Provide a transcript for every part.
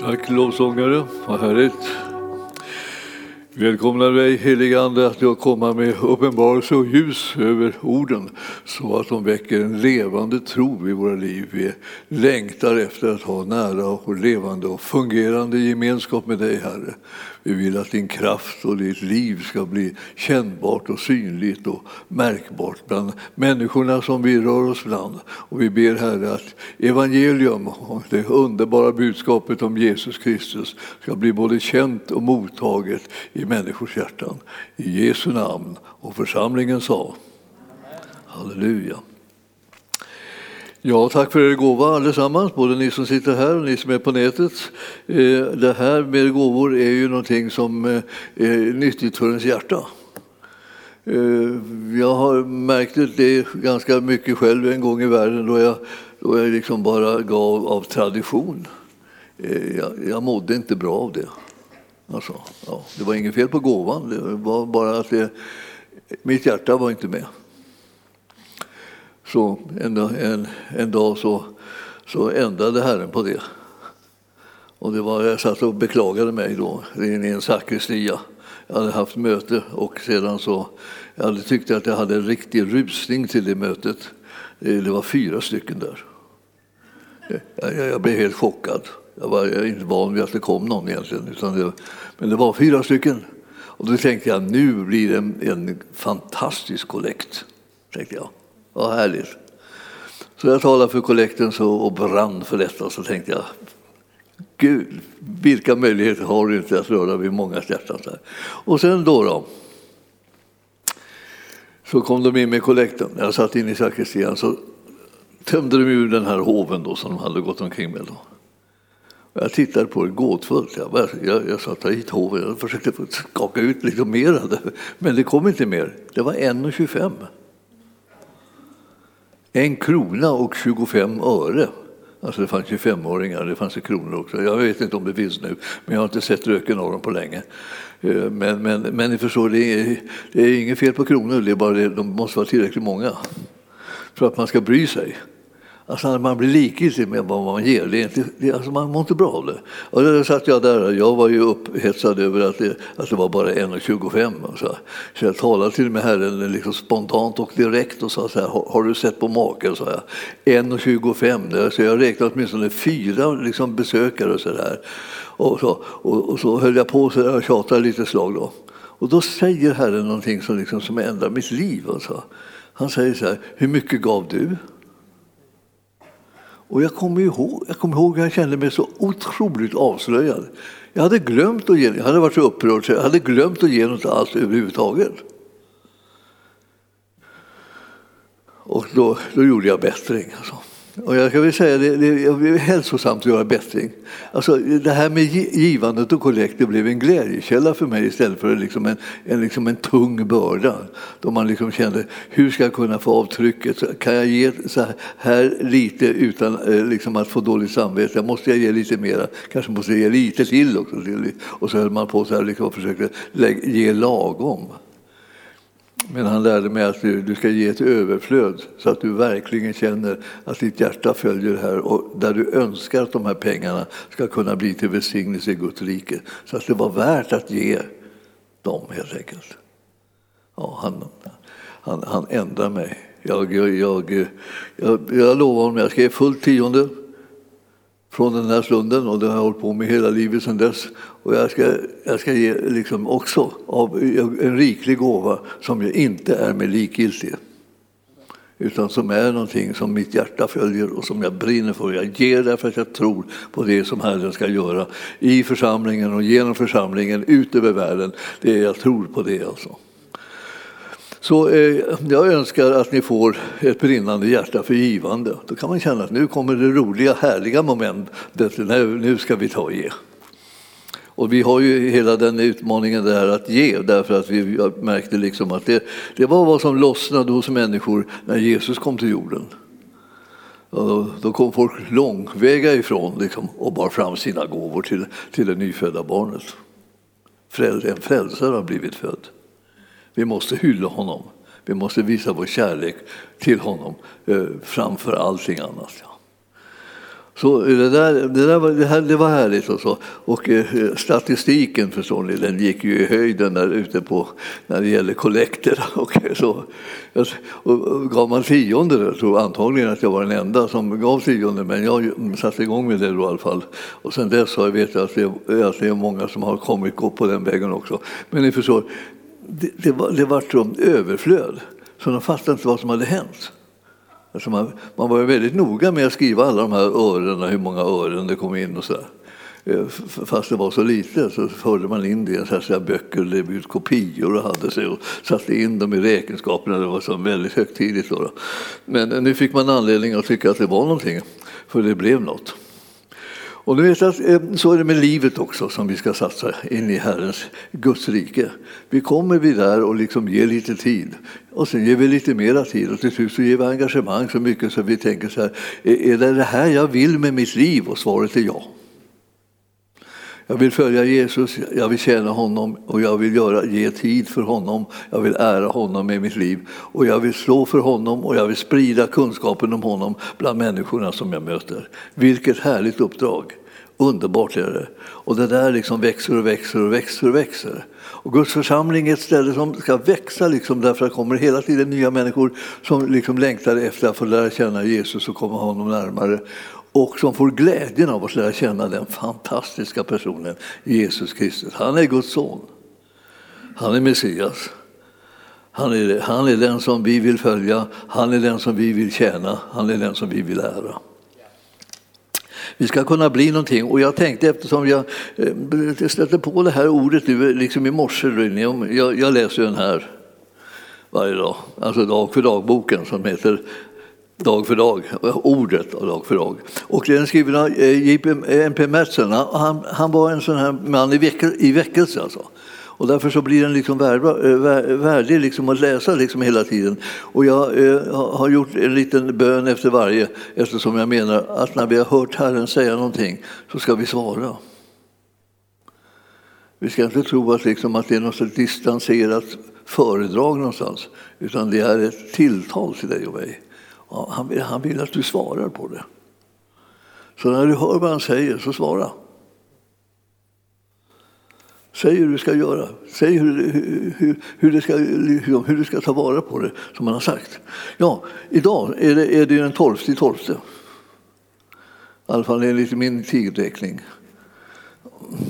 Tack lovsångare, vad härligt. Välkomnar dig helige Ande att du har kommit med uppenbarelse och ljus över orden så att de väcker en levande tro i våra liv. Vi längtar efter att ha nära och levande och fungerande gemenskap med dig Herre. Vi vill att din kraft och ditt liv ska bli kännbart och synligt och märkbart bland människorna som vi rör oss bland. Och vi ber Herre att evangelium, det underbara budskapet om Jesus Kristus ska bli både känt och mottaget i människors hjärtan. I Jesu namn. Och församlingen sa Halleluja. Ja, tack för er gåva allesammans, både ni som sitter här och ni som är på nätet. Eh, det här med gåvor är ju någonting som eh, är nyttigt för ens hjärta. Eh, jag har märkt det ganska mycket själv en gång i världen då jag, då jag liksom bara gav av tradition. Jag, jag mådde inte bra av det. Alltså, ja, det var inget fel på gåvan, det var bara att det, mitt hjärta var inte med. Så en, en, en dag så, så ändrade Herren på det. Och det var, jag satt och beklagade mig då i en sakristia. Jag hade haft möte och sedan så jag hade tyckt att jag hade en riktig rusning till det mötet. Det var fyra stycken där. Jag, jag blev helt chockad. Jag var jag inte van vid att det kom någon egentligen. Utan det, men det var fyra stycken. Och då tänkte jag nu blir det en, en fantastisk kollekt. Tänkte jag. Vad härligt. Så jag talade för kollekten så, och brann för detta. Så tänkte jag, Gud, vilka möjligheter har du inte att röra vid många hjärtan? Och sen då, då så kom de in med kollekten. Jag satt inne i sakristian så tömde de ur den här hoven då, som de hade gått omkring med. Då. Jag tittade på det gåtfullt. Jag, jag, jag satte hit hoven och försökte skaka ut lite mer, men det kom inte mer. Det var 1,25. En krona och 25 öre. Alltså det fanns 25-åringar, det fanns kronor också. Jag vet inte om det finns nu, men jag har inte sett röken av dem på länge. Eh, men, men, men ni förstår, det är, det är inget fel på kronor, det är bara det, de måste vara tillräckligt många för att man ska bry sig. Alltså när man blir likgiltig med vad man ger, det är inte, det, alltså man mår inte bra av det. Och då satt jag där, jag var ju upphetsad över att det, att det var bara 1,25. Så, alltså. så jag talade till med Herren liksom spontant och direkt och sa så här, har, du sett på maken? Så jag. 1,25. Så jag räknade åtminstone fyra liksom, besökare så där. Och så, och, och så höll jag på så där och tjatade lite slag då. Och då säger Herren någonting som, liksom, som ändrar mitt liv. Alltså. Han säger så här, hur mycket gav du? Och jag kommer ihåg, jag kommer ihåg jag kände mig så otroligt avslöjad. Jag hade glömt att ge, jag hade varit så upprörd så jag hade glömt att ge något alls överhuvudtaget. Och då, då gjorde jag bättring. Alltså. Och jag kan väl säga det, det är hälsosamt att göra bättring. Alltså, det här med givandet och kollekt blev en glädjekälla för mig istället för liksom en, en, liksom en tung börda. Då man liksom kände, hur ska jag kunna få avtrycket? Kan jag ge så här lite utan eh, liksom att få dåligt samvete? Måste jag ge lite mera? Kanske måste jag ge lite till också. Och så höll man på så här liksom och försökte ge lagom. Men han lärde mig att du, ska ge ett överflöd så att du verkligen känner att ditt hjärta följer här och där du önskar att de här pengarna ska kunna bli till välsignelse i Guds rike. Så att det var värt att ge dem helt enkelt. Ja, han, han, han ändrade mig. Jag, jag, jag, jag, jag lovar honom att jag ska ge fullt tionde från den här stunden och det har jag hållit på med hela livet sedan dess. Och jag ska, jag ska ge liksom också av en riklig gåva som jag inte är med likgiltig. Utan som är någonting som mitt hjärta följer och som jag brinner för. Jag ger därför att jag tror på det som Herren ska göra i församlingen och genom församlingen ut över världen. Det är, jag tror på det alltså. Så eh, jag önskar att ni får ett brinnande hjärta för givande. Då kan man känna att nu kommer det roliga, härliga momentet. Nu ska vi ta och ge. Och vi har ju hela den utmaningen där att ge, därför att vi märkte liksom att det, det var vad som lossnade hos människor när Jesus kom till jorden. Och då kom folk långväga ifrån liksom, och bar fram sina gåvor till, till det nyfödda barnet. En frälsare har blivit född. Vi måste hylla honom. Vi måste visa vår kärlek till honom eh, framför allting annat. Så eh, det, där, det, där var, det, här, det var härligt. Och, så. och eh, statistiken förstår ni, den gick ju i höjden där ute på, när det gäller kollekter. Och, så. Och, gav man tionde, jag tror antagligen att jag var den enda som gav tionde, men jag mm, satte igång med det då i alla fall. Och sen dess har jag vet att det, att det är många som har kommit gå på den vägen också. Men ni förstår, det, det var, det var som överflöd, så de fattade inte vad som hade hänt. Alltså man, man var väldigt noga med att skriva alla de här örena, hur många ören det kom in och så där. Eh, fast det var så lite så förde man in det i särskilda böcker, levde ut kopior och hade sig och satte in dem i räkenskaperna. Det var så väldigt högtidligt. Då. Men nu fick man anledning att tycka att det var någonting, för det blev något. Och du vet att eh, så är det med livet också som vi ska satsa in i Herrens Guds rike. Vi kommer vi där och liksom ger lite tid och sen ger vi lite mera tid och till slut så ger vi engagemang så mycket så vi tänker så här, är det det här jag vill med mitt liv? Och svaret är ja. Jag vill följa Jesus, jag vill tjäna honom och jag vill göra, ge tid för honom. Jag vill ära honom med mitt liv och jag vill slå för honom och jag vill sprida kunskapen om honom bland människorna som jag möter. Vilket härligt uppdrag! Underbart är det. Och det där liksom växer och växer och växer och växer. Och Guds församling är ett ställe som ska växa liksom därför att det kommer hela tiden nya människor som liksom längtar efter att få lära känna Jesus och komma honom närmare och som får glädjen av att lära känna den fantastiska personen Jesus Kristus. Han är Guds son. Han är Messias. Han är, han är den som vi vill följa, han är den som vi vill tjäna, han är den som vi vill ära. Vi ska kunna bli någonting. Och jag tänkte eftersom jag eh, stötte på det här ordet nu liksom i morse, jag, jag läser den här varje dag, alltså dag för dag-boken som heter dag för dag, ordet av dag för dag. Och den är skriven eh, eh, av J.P. Madsen. Han, han var en sån här man i, väck, i väckelse. Alltså. Och därför så blir den liksom eh, värdig liksom att läsa liksom hela tiden. Och jag eh, har gjort en liten bön efter varje eftersom jag menar att när vi har hört Herren säga någonting så ska vi svara. Vi ska inte tro att, liksom att det är något distanserat föredrag någonstans utan det är ett tilltal till dig och mig. Han vill, han vill att du svarar på det. Så när du hör vad han säger, så svara. Säg hur du ska göra. Säg hur, hur, hur, du ska, liksom, hur du ska ta vara på det som han har sagt. Ja, idag är det, är det den 12 12. I alla fall enligt min tidräkning.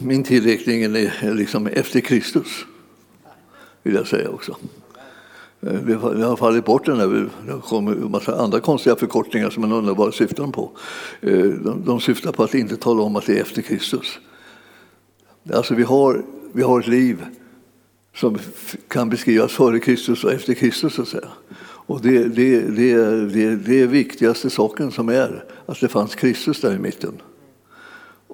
Min tidräkning är liksom efter Kristus, vill jag säga också. Eh, det har fallit bort den där. Det kommer en massa andra konstiga förkortningar som man undrar vad syftar de på. Eh, de, de syftar på att inte tala om att det är efter Kristus. Alltså vi har, vi har ett liv som kan beskrivas före Kristus och efter Kristus. Så att säga. Och det, det, det, det, det är viktigaste saken som är att det fanns Kristus där i mitten.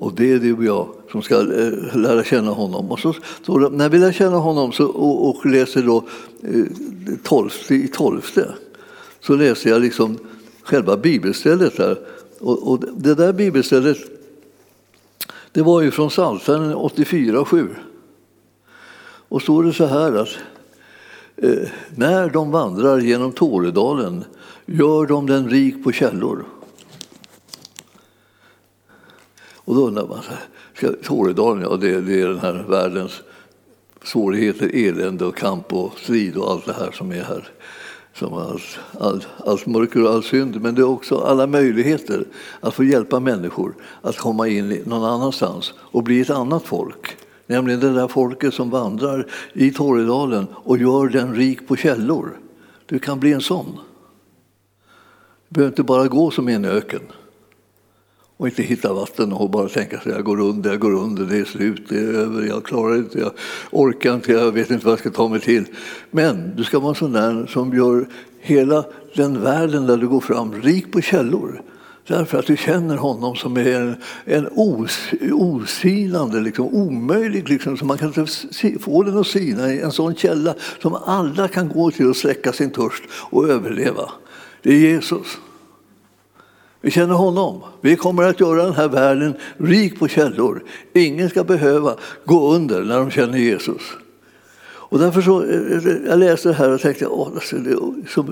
Och det är du och jag som ska eh, lära känna honom. Och så, så när vi lär känna honom så, och, och läser då eh, tolfte i tolfte så läser jag liksom själva bibelstället där. Och, och det där bibelstället det var ju från Psaltaren 84 7. Och står det så här att eh, när de vandrar genom Tåredalen gör de den rik på källor. Och då undrar man, ska, ja det, det är den här världens svårigheter, elände och kamp och strid och allt det här som är här. Som allt, allt, allt mörker och all synd, men det är också alla möjligheter att få hjälpa människor att komma in någon annanstans och bli ett annat folk. Nämligen det där folket som vandrar i Torredalen och gör den rik på källor. Du kan bli en sån. Du behöver inte bara gå som i en öken och inte hitta vatten och bara tänka sig jag går under, jag går under, det är slut, det är över, jag klarar inte, jag orkar inte, jag vet inte vad jag ska ta mig till. Men du ska vara en sån där som gör hela den världen där du går fram rik på källor. Därför att du känner honom som är en, en os, osinande, liksom, omöjlig, liksom, så man kan inte få den att sina i en sån källa som alla kan gå till och släcka sin törst och överleva. Det är Jesus. Vi känner honom. Vi kommer att göra den här världen rik på källor. Ingen ska behöva gå under när de känner Jesus. Och därför så, eh, jag läste det här och tänkte att alltså, det är så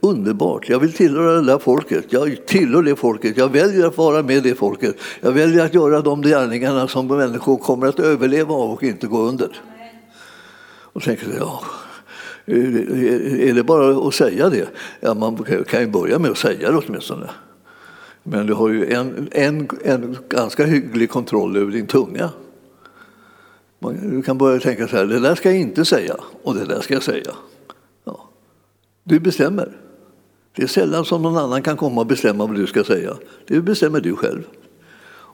underbart. Jag vill tillhöra det där folket. Jag tillhör det folket. Jag väljer att vara med det folket. Jag väljer att göra de gärningarna som människor kommer att överleva av och inte gå under. Och tänkte ja, eh, eh, är det bara att säga det? Ja, man kan ju börja med att säga det åtminstone. Men du har ju en, en, en ganska hygglig kontroll över din tunga. Du kan börja tänka så här, det där ska jag inte säga och det där ska jag säga. Ja. Du bestämmer. Det är sällan som någon annan kan komma och bestämma vad du ska säga. Det bestämmer du själv.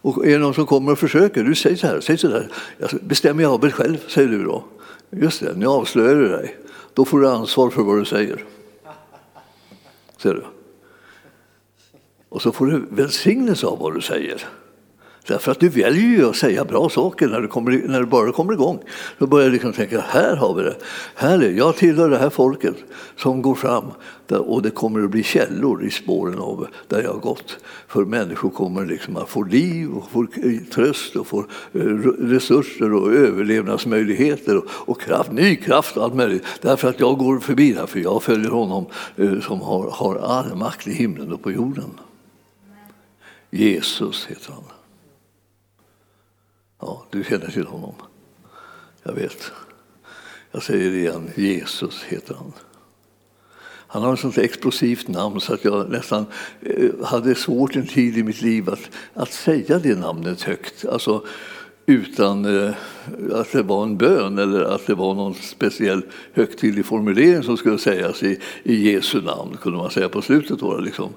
Och är det någon som kommer och försöker, du säger så här, säg så där. Bestämmer jag väl själv, säger du då. Just det, nu avslöjar du dig. Då får du ansvar för vad du säger. Ser du? Och så får du välsignelse av vad du säger. Därför att du väljer ju att säga bra saker när du, kommer, när du bara kommer igång. Då börjar du liksom tänka, här har vi det. Här är, jag tillhör det här folket som går fram och det kommer att bli källor i spåren av där jag har gått. För människor kommer liksom att få liv och få tröst och få eh, resurser och överlevnadsmöjligheter och, och kraft, ny kraft och allt möjligt. Därför att jag går förbi där, för jag följer honom eh, som har, har all makt i himlen och på jorden. Jesus heter han. Ja, du känner till honom. Jag vet. Jag säger det igen, Jesus heter han. Han har ett sånt explosivt namn så att jag nästan eh, hade svårt en tid i mitt liv att, att säga det namnet högt. Alltså, utan eh, att det var en bön eller att det var någon speciell högtidlig formulering som skulle sägas i, i Jesu namn, kunde man säga på slutet. Då, liksom.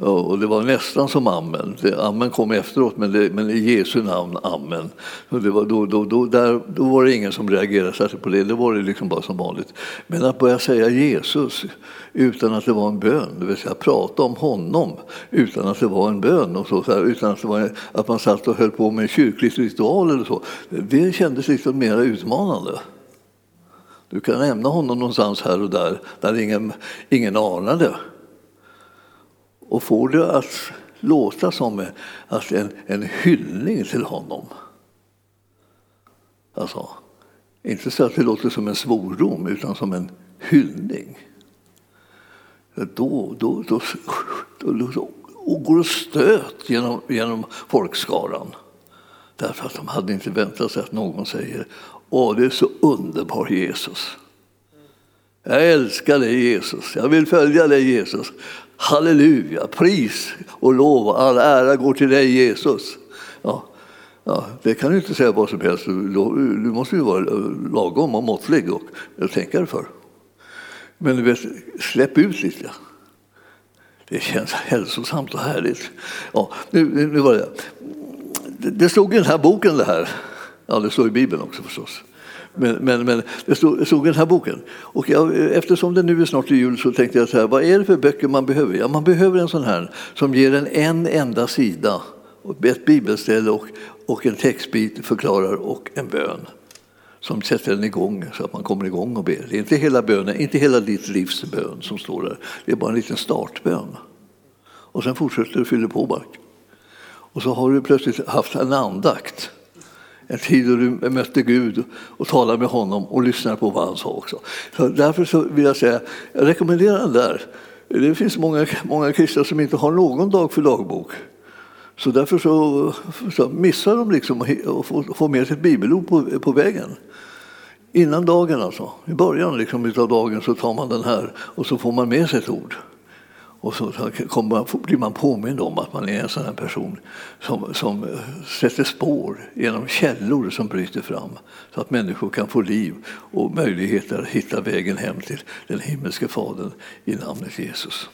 Och det var nästan som amen. amen kom efteråt, men, det, men i Jesu namn, amen. Och det var, då, då, då, där, då var det ingen som reagerade särskilt på det, det var det liksom bara som vanligt. Men att börja säga Jesus utan att det var en bön, det vill säga prata om honom utan att det var en bön, och så, utan att, det var, att man satt och höll på med en kyrklig ritual eller så, det kändes liksom mer utmanande. Du kan nämna honom någonstans här och där, där ingen, ingen anade och får det att låta som en, en hyllning till honom. Alltså, inte så att det låter som en svordom, utan som en hyllning. Då, då, då, då, då går det stöt genom, genom folkskaran. Därför att de hade inte väntat sig att någon säger Åh, det är så underbar Jesus. Jag älskar dig Jesus, jag vill följa dig Jesus. Halleluja, pris och lov och all ära går till dig Jesus. Ja, ja, det kan du inte säga vad som helst, du, du måste ju vara lagom och måttlig och, och tänka dig för. Men du vet, släpp ut lite. Det känns hälsosamt och härligt. Ja, nu, nu var det. Det stod i den här boken det här. Ja, det står i Bibeln också förstås. Men, men, men det, stod, det stod i den här boken. Och jag, eftersom det nu är snart jul så tänkte jag så här, vad är det för böcker man behöver? Ja, man behöver en sån här som ger en en enda sida, ett bibelställe och, och en textbit förklarar och en bön som sätter den igång så att man kommer igång och ber. Det är inte hela bönen, inte hela ditt livs bön som står där. Det är bara en liten startbön. Och sen fortsätter du och fyller på bara. Och så har du plötsligt haft en andakt en tid då du mötte Gud och talade med honom och lyssnade på vad han sa också. Så därför så vill jag säga, jag rekommenderar den där. Det finns många, många kristna som inte har någon dag för dagbok. Så därför så, så missar de liksom att få, få med sig ett bibelord på, på vägen. Innan dagen alltså, i början liksom av dagen så tar man den här och så får man med sig ett ord. Och så kommer, blir man påmind om att man är en sån här person som, som sätter spår genom källor som bryter fram så att människor kan få liv och möjligheter att hitta vägen hem till den himmelske Fadern i namnet Jesus.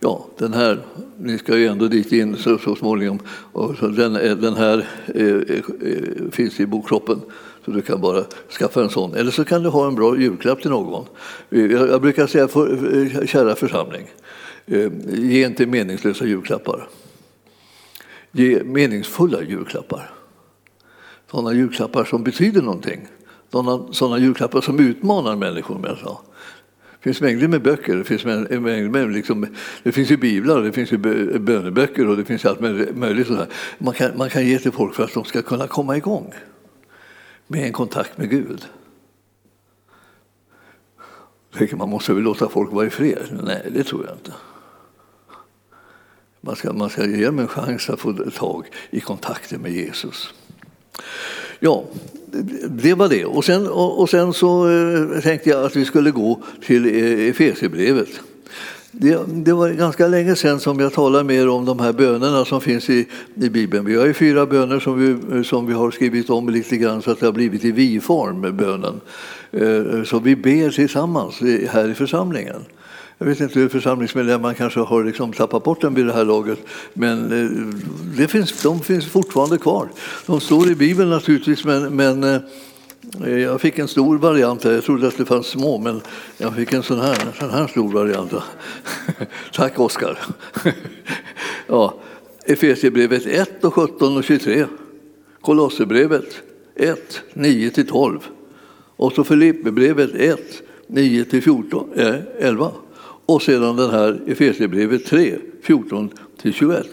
Ja, den här, ni ska ju ändå dit in så, så småningom, och så den, den här eh, eh, eh finns i bokkroppen så du kan bara skaffa en sån. Eller så kan du ha en bra julklapp till någon. Jag brukar säga, för, eh, kära församling, eh, ge inte meningslösa julklappar. Ge meningsfulla julklappar. Sådana julklappar som betyder någonting. Sådana, sådana julklappar som utmanar människor. Med jag Det finns mängder med böcker, det finns, mängder med liksom, det finns ju biblar, det finns ju böneböcker och det finns allt möjligt. Sådär. Man, kan, man kan ge till folk för att de ska kunna komma igång med en kontakt med Gud. tänker man måste väl låta folk vara i fred? Nej, det tror jag inte. Man ska, man ska ge dem en chans att få tag i kontakten med Jesus. Ja, det var det. Och sen, och sen så eh, tänkte jag att vi skulle gå till eh, Efesierbrevet. Det, det, var ganska länge sedan som jag talade mer om de här bönerna som finns i, i Bibeln. Vi har ju fyra böner som vi, som vi har skrivit om lite grann så att det har blivit i vi-form, bönen. Eh, så vi ber tillsammans här i församlingen. Jag vet inte hur församlingsmedlemmar kanske har liksom tappat bort den vid det här laget, men eh, det finns, de finns fortfarande kvar. De står i Bibeln naturligtvis, men, men eh, Eh, jag fick en stor variant. Jag trodde att det fanns små, men jag fick en sån här, sån här stor variant. Tack Oskar. ja, Efesierbrevet 1 och 17 och 23. Kolosserbrevet 1, 9-12. Och så Filipperbrevet 1, 9-14, 11. Och sedan den här Efesierbrevet 3, 14-21.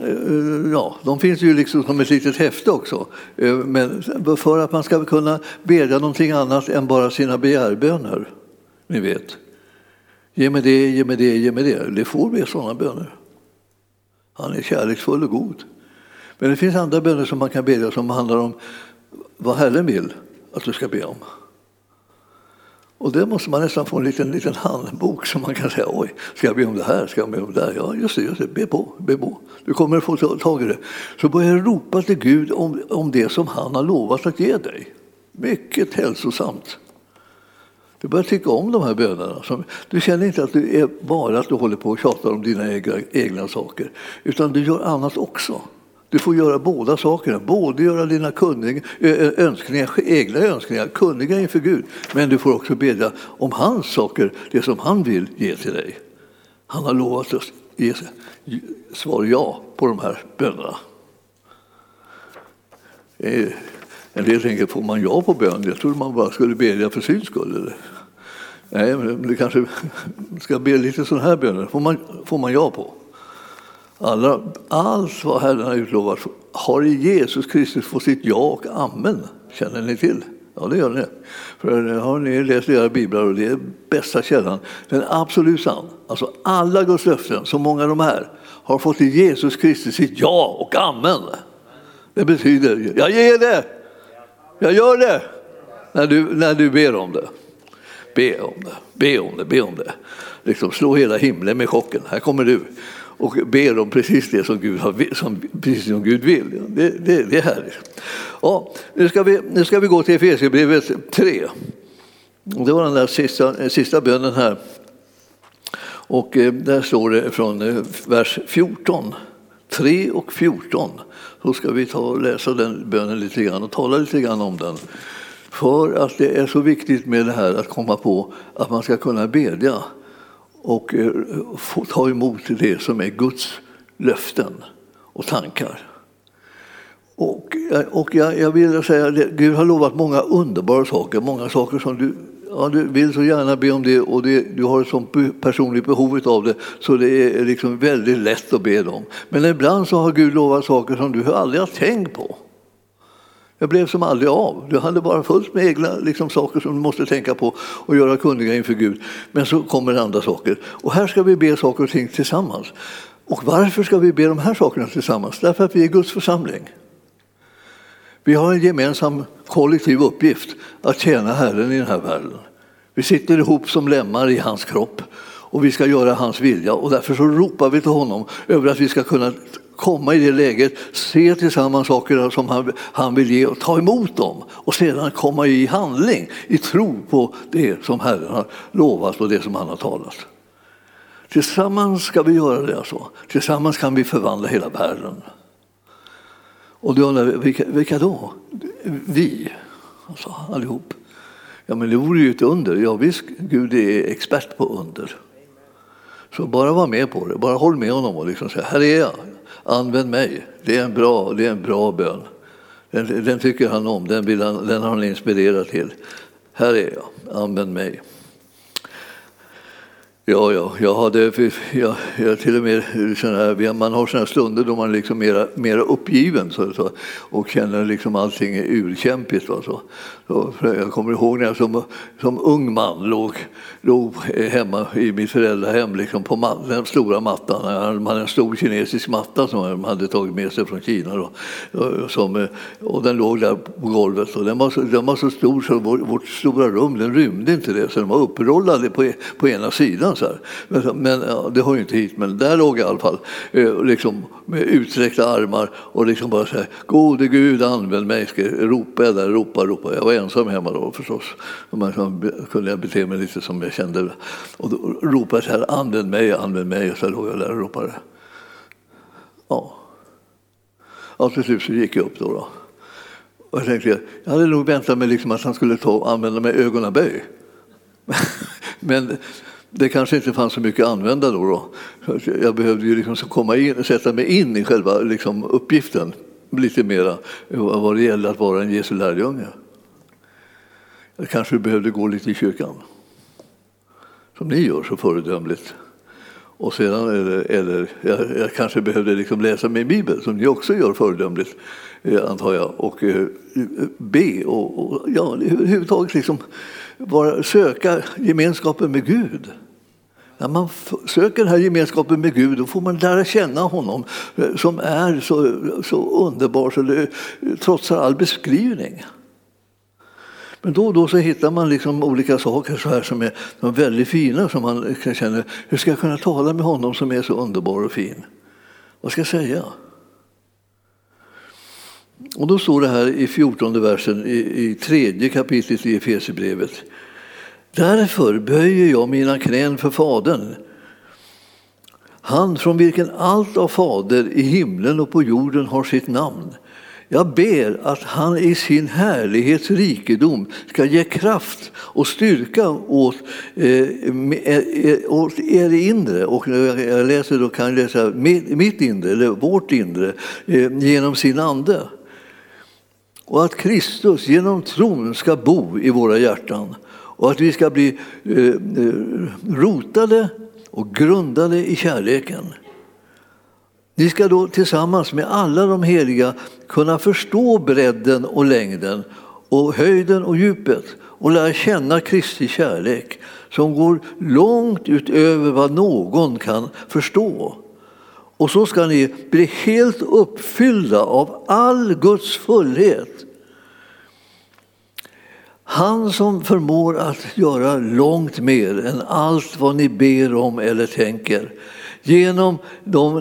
Eh, ja, de finns ju liksom som ett litet häfte också. Eh, men för att man ska kunna bedja någonting annat än bara sina begärböner. Ni vet. Ge mig det, ge mig det, ge mig det. Det får vi sådana böner. Han är kärleksfull och god. Men det finns andra böner som man kan bedja som handlar om vad Herren vill att du ska be om. Och det måste man nästan få en liten, liten handbok som man kan säga oj, ska jag be om det här, ska jag be om det här? Ja, just det, just det. be på, be på. Du kommer att få tag i det. Så börja ropa till Gud om, om det som han har lovat att ge dig. Mycket hälsosamt. Du börjar tycka om de här bönerna. Du känner inte att du är bara att du håller på och tjatar om dina egna, egna saker, utan du gör annat också. Du får göra båda sakerna, både göra dina önskningar, egna önskningar kunniga inför Gud, men du får också bedja om hans saker, det som han vill ge till dig. Han har lovat att ge svar ja på de här bönerna. Eh, en del tänker, får man ja på bön? Jag trodde man bara skulle bedja för syns skull. Eller? Nej, men du kanske ska be lite sådana här böner, får man, får man ja på. Alla, allt vad Herren har utlovat har i Jesus Kristus fått sitt ja och amen. Känner ni till? Ja, det gör ni. För eh, har ni läst era biblar och det är bästa källan. Den är absolut sann. Alltså alla Guds löften, så många de är, har fått i Jesus Kristus sitt ja och amen. Det betyder, jag ger det, jag gör det, när du, när du ber om det. Be om det, be om det, be om det. Liksom slå hela himlen med chocken. Här kommer du och ber om precis det som Gud, har, som, precis som Gud vill. Det, det, det är härligt. Ja, nu, ska vi, nu ska vi gå till Efesierbrevet 3. Det var den där sista, sista bönen här. Och eh, där står det från eh, vers 14. 3 och 14. Så ska vi ta och läsa den bönen lite grann och tala lite grann om den. För att det är så viktigt med det här att komma på att man ska kunna bedja och eh, få ta emot det som är Guds löften och tankar. Och, eh, och jag, jag vill säga att Gud har lovat många underbara saker, många saker som du, ja, du vill så gärna be om det och det, du har ett sånt personligt behov av det så det är liksom väldigt lätt att be dem. Men ibland så har Gud lovat saker som du aldrig har tänkt på. Jag blev som aldrig av. Du hade bara fullt med egna liksom, saker som du måste tänka på och göra kunniga inför Gud. Men så kommer andra saker. Och här ska vi be saker och ting tillsammans. Och varför ska vi be de här sakerna tillsammans? Därför att vi är Guds församling. Vi har en gemensam kollektiv uppgift att tjäna Herren i den här världen. Vi sitter ihop som lemmar i hans kropp och vi ska göra hans vilja och därför så ropar vi till honom över att vi ska kunna komma i det läget, se tillsammans saker som han, han vill ge och ta emot dem och sedan komma i handling i tro på det som Herren har lovat och det som han har talat. Tillsammans ska vi göra det. Alltså. Tillsammans kan vi förvandla hela världen. Och du undrar, vilka, vilka då? Vi, alltså, allihop. Ja, men det vore ju ett under. Ja, visst, Gud är expert på under. Så bara var med på det, bara håll med honom och liksom säga, här är jag, använd mig. Det är en bra, det är en bra bön. Den, den tycker han om, den, vill han, den har han inspirerat till. Här är jag, använd mig. Ja, ja, jag hade, jag, jag till och med såna här, man har sådana stunder då man är liksom mera, mera uppgiven så, så, och känner liksom allting är urkämpigt. Va, så. Så, jag kommer ihåg när jag som, som ung man låg, låg hemma i mitt föräldrahem liksom på mat, den stora mattan. Man hade en stor kinesisk matta som de hade tagit med sig från Kina. Då, som, och den låg där på golvet och den var så, den var så stor så vår, vårt stora rum den rymde inte det så den var upprollad på, e-, på ena sidan. Så här. Men, men ja, det hör ju inte hit, men där låg jag i alla fall eh, liksom, med utsträckta armar och liksom bara så här, gode Gud använd mig, ska ropa jag där, ropa, ropa. Jag var ensam hemma då förstås. Man kunde jag bete mig lite som jag kände. Och då ropade jag så här, använd mig, använd mig. Och så låg jag där och ropade. Ja. ja till slut så gick jag upp då. då. Och jag tänkte, jag hade nog väntat mig liksom att han skulle ta och använda mig ögonaböj. Men det kanske inte fanns så mycket att använda då. då. Jag behövde ju liksom komma in, sätta mig in i själva liksom uppgiften lite mera vad det gäller att vara en Jesu lärjunge. Jag kanske behövde gå lite i kyrkan, som ni gör så föredömligt. Och sedan eller, eller jag, jag kanske behövde liksom läsa min bibel, som ni också gör föredömligt, eh, antar jag, och eh, be och, och ja, överhuvudtaget liksom vara, söka gemenskapen med Gud. När man söker den här gemenskapen med Gud då får man lära känna honom eh, som är så, så underbar så det eh, trotsar all beskrivning. Men då och då så hittar man liksom olika saker så här som är väldigt fina som man kan känna, hur ska jag kunna tala med honom som är så underbar och fin? Vad ska jag säga? Och då står det här i 14 versen i, i tredje kapitlet i Efesierbrevet. Därför böjer jag mina knän för Fadern, han från vilken allt av fader i himlen och på jorden har sitt namn. Jag ber att han i sin härlighets rikedom ska ge kraft och styrka åt, eh, eh, eh åt er inre, och jag läser då kan jag läsa mitt inre, eller vårt inre, eh, genom sin ande. Och att Kristus genom tron ska bo i våra hjärtan och att vi ska bli eh, eh rotade och grundade i kärleken. Ni ska då tillsammans med alla de heliga kunna förstå bredden och längden och höjden och djupet och lära känna Kristi kärlek som går långt utöver vad någon kan förstå. Och så ska ni bli helt uppfyllda av all Guds fullhet han som förmår att göra långt mer än allt vad ni ber om eller tänker genom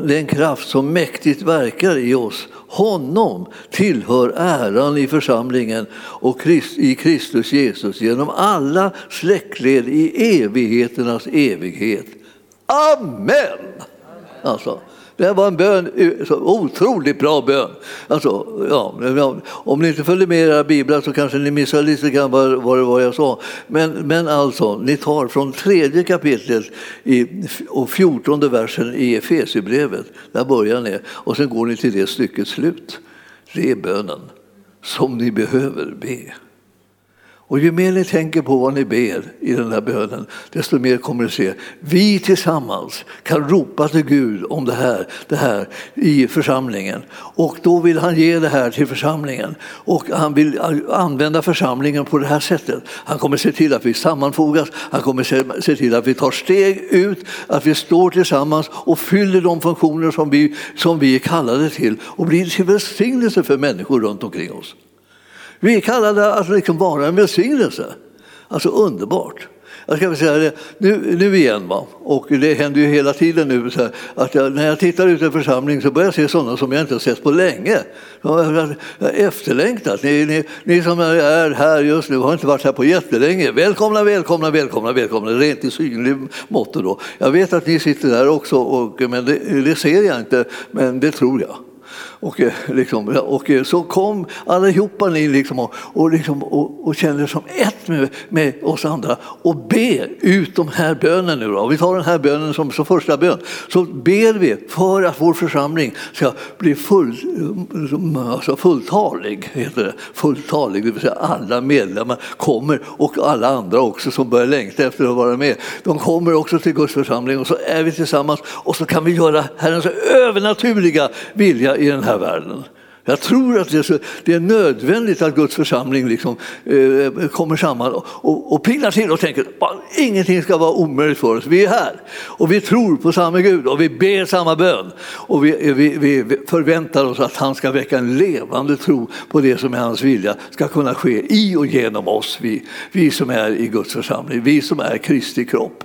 den kraft som mäktigt verkar i oss. Honom tillhör äran i församlingen och i Kristus Jesus genom alla släktled i evigheternas evighet. Amen! Alltså, det var en bön, eh, så otroligt bra bön. Alltså, ja, om ni inte följer med i era biblar så kanske ni missar lite grann vad, vad det var jag sa. Men, men alltså, ni tar från tredje kapitlet i, och fjortonde versen i Efesierbrevet. Där börjar ni och sen går ni till det styckets slut. Det är bönen som ni behöver be. Och ju mer ni tänker på vad ni ber i den här bönen, desto mer kommer ni se. Vi tillsammans kan ropa till Gud om det här, det här i församlingen. Och då vill han ge det här till församlingen. Och han vill använda församlingen på det här sättet. Han kommer se till att vi sammanfogas, han kommer se till att vi tar steg ut, att vi står tillsammans och fyller de funktioner som vi, som vi är kallade till och blir till välsignelse för människor runt omkring oss. Vi kallar det att liksom vara en välsignelse. Alltså underbart. Jag ska säga det nu, nu igen, va? och det händer ju hela tiden nu så här, att jag, när jag tittar ut i en församling så börjar jag se sådana som jag inte har sett på länge. Jag har efterlängtat. Ni, ni, ni som är här just nu har inte varit här på jättelänge. Välkomna, välkomna, välkomna, välkomna. Rent i synlig mått då. Jag vet att ni sitter där också, och, men det, det ser jag inte, men det tror jag. Och, eh, liksom, och eh, så kom allihopa ni liksom och, och, liksom, och, och kände som ett med, med oss andra och be ut de här bönen nu. Då. Vi tar den här bönen som, som första bön. Så ber vi för att vår församling ska bli full, mm, alltså fulltalig. Heter det. Fulltalig, det vill säga alla medlemmar kommer och alla andra också som börjar längta efter att vara med. De kommer också till Guds församling och så är vi tillsammans och så kan vi göra Herrens övernaturliga vilja i den här världen. Jag tror att det är, så, det är nödvändigt att Guds församling liksom, eh, kommer samman och, och, och pignar till och tänker att ingenting ska vara omöjligt för oss. Vi är här och vi tror på samma Gud och vi ber samma bön. Och vi, eh, vi, vi förväntar oss att han ska väcka en levande tro på det som är hans vilja ska kunna ske i och genom oss, vi, vi som är i Guds församling, vi som är Kristi kropp.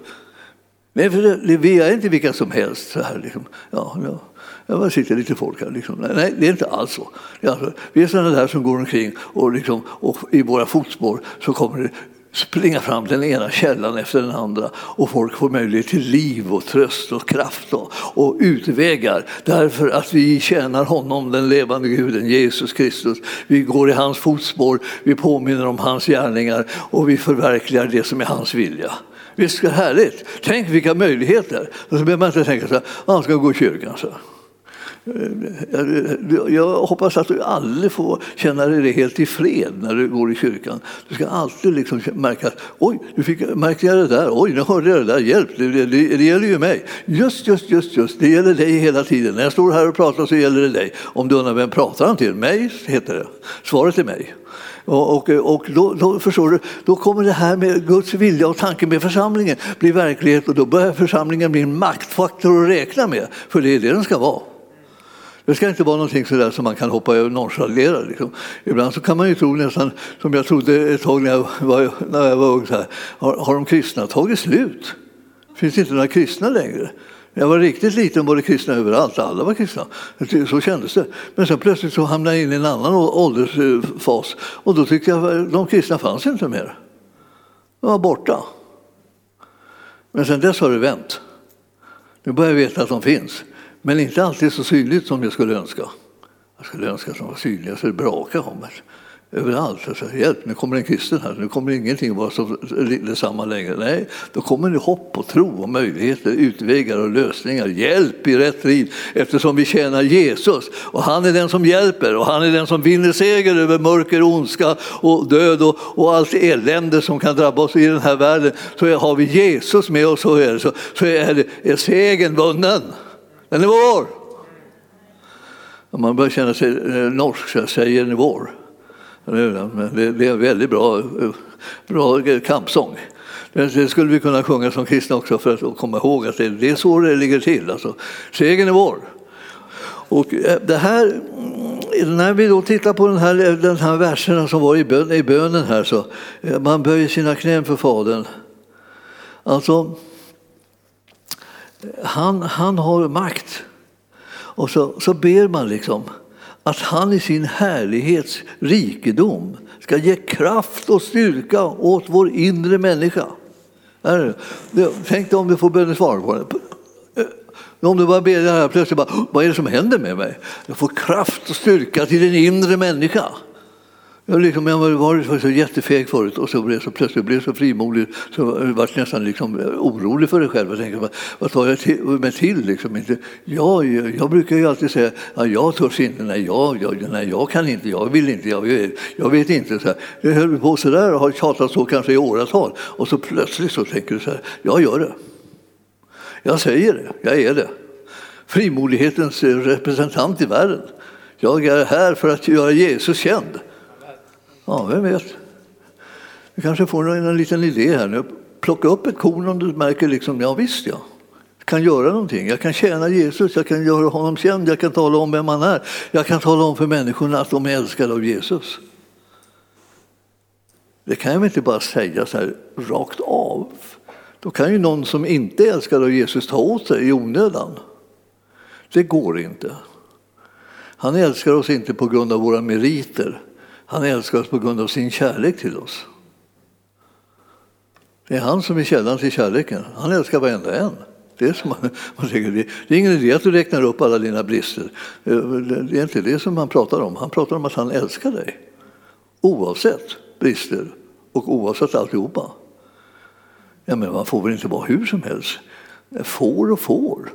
Men för vi är inte vilka som helst. Så här, liksom. ja, ja. Ja, sitter lite folk här. Liksom. Nej, det är inte alls så. Är alltså, vi är sådana där som går omkring och, liksom, och i våra fotspår så kommer det springa fram den ena källan efter den andra och folk får möjlighet till liv och tröst och kraft och, och utvägar därför att vi tjänar honom, den levande guden, Jesus Kristus. Vi går i hans fotspår, vi påminner om hans gärningar och vi förverkligar det som är hans vilja. Visst är det härligt? Tänk vilka möjligheter! Och så behöver man inte tänka så här, han ska gå i kyrkan. Så. Jag hoppas att du aldrig får känna dig helt i fred när du går i kyrkan. Du ska alltid liksom märka att oj, nu fick, märkte jag det där? Oj, nu hörde jag det där. Hjälp, det, det, det gäller ju mig. Just, just, just, just, det gäller dig hela tiden. När jag står här och pratar så gäller det dig. Om du undrar vem pratar han till? Mig, heter det. Svaret är mig. Och, och, och då, då, förstår du, då kommer det här med Guds vilja och tanken med församlingen bli verklighet och då börjar församlingen bli en maktfaktor att räkna med, för det är det den ska vara. Det ska inte vara någonting sådär som man kan hoppa över och nonchalera. Liksom. Ibland så kan man ju tro nästan, som jag trodde ett tag när jag var, när jag var ung, så här, har, har de kristna tagit slut? Finns det inte några kristna längre? När jag var riktigt liten var det kristna överallt, alla var kristna. Så kändes det. Men sen plötsligt så hamnade jag in i en annan åldersfas och då tyckte jag att de kristna fanns inte mer. De var borta. Men sen dess har det vänt. Nu börjar jag veta att de finns. Men inte alltid så synligt som jag skulle önska. Jag skulle önska att de var synliga så det brakade om det. Överallt. Så, hjälp, nu kommer en kristen här, nu kommer ingenting vara så detsamma längre. Nej, då kommer det hopp och tro och möjligheter, utvägar och lösningar. Hjälp i rätt tid eftersom vi tjänar Jesus. Och han är den som hjälper och han är den som vinner seger över mörker, ondska och död och, och allt elände som kan drabba oss i den här världen. Så har vi Jesus med oss så är, det, så, så är, det, är segern vunnen. Den är vår! Man börjar känna sig eh, norsk så jag säger den är vår. Det är en väldigt bra, eh, bra eh, kampsång. Det skulle vi kunna sjunga som kristna också för att komma ihåg att det är så det ligger till. Alltså, segern är vår. Och det här, mm, när vi då tittar på den här, den här versen som var i, bön, i bönen här så man böjer sina knän för Fadern. Alltså, han, han har makt. Och så, så ber man liksom att han i sin härlighets rikedom ska ge kraft och styrka åt vår inre människa. Tänk dig om du får bönesvar på det. Om du bara ber det här plötsligt, bara, vad är det som händer med mig? Jag får kraft och styrka till den inre människa. Jag, liksom, jag har varit så jättefeg förut och så blev så plötsligt blev så frimodig så jag var nästan liksom orolig för det själv. Jag tänkte, vad, tar jag till, mig till? Liksom inte, jag, jag brukar ju alltid säga ja, jag törs inte, nej jag, jag, nej, jag kan inte, jag vill inte, jag vet, jag vet inte. Så här. Jag höll på så där och har tjatat så kanske i åratal och så plötsligt så tänker du så här, jag gör det. Jag säger det, jag är det. Frimodighetens representant i världen. Jag är här för att göra Jesus känd. Ja, vem vet? Du kanske får en, liten idé här nu. Plocka upp ett korn om du märker liksom, ja visst ja. Jag kan göra någonting. Jag kan tjäna Jesus, jag kan göra honom känd, jag kan tala om vem han är. Jag kan tala om för människorna att de är älskade av Jesus. Det kan jag inte bara säga så här rakt av. Då kan ju någon som inte är älskad av Jesus ta åt sig i onödan. Det går inte. Han älskar oss inte på grund av våra meriter. Han älskar oss på grund av sin kärlek till oss. Det är han som är källan till kärleken. Han älskar varenda en. Det är, som man, man tänker, det är ingen idé att du räknar upp alla dina brister. Eh, det är inte det som han pratar om. Han pratar om att han älskar dig. Oavsett brister och oavsett alltihopa. Ja, men man får väl inte vara hur som helst? Får och får.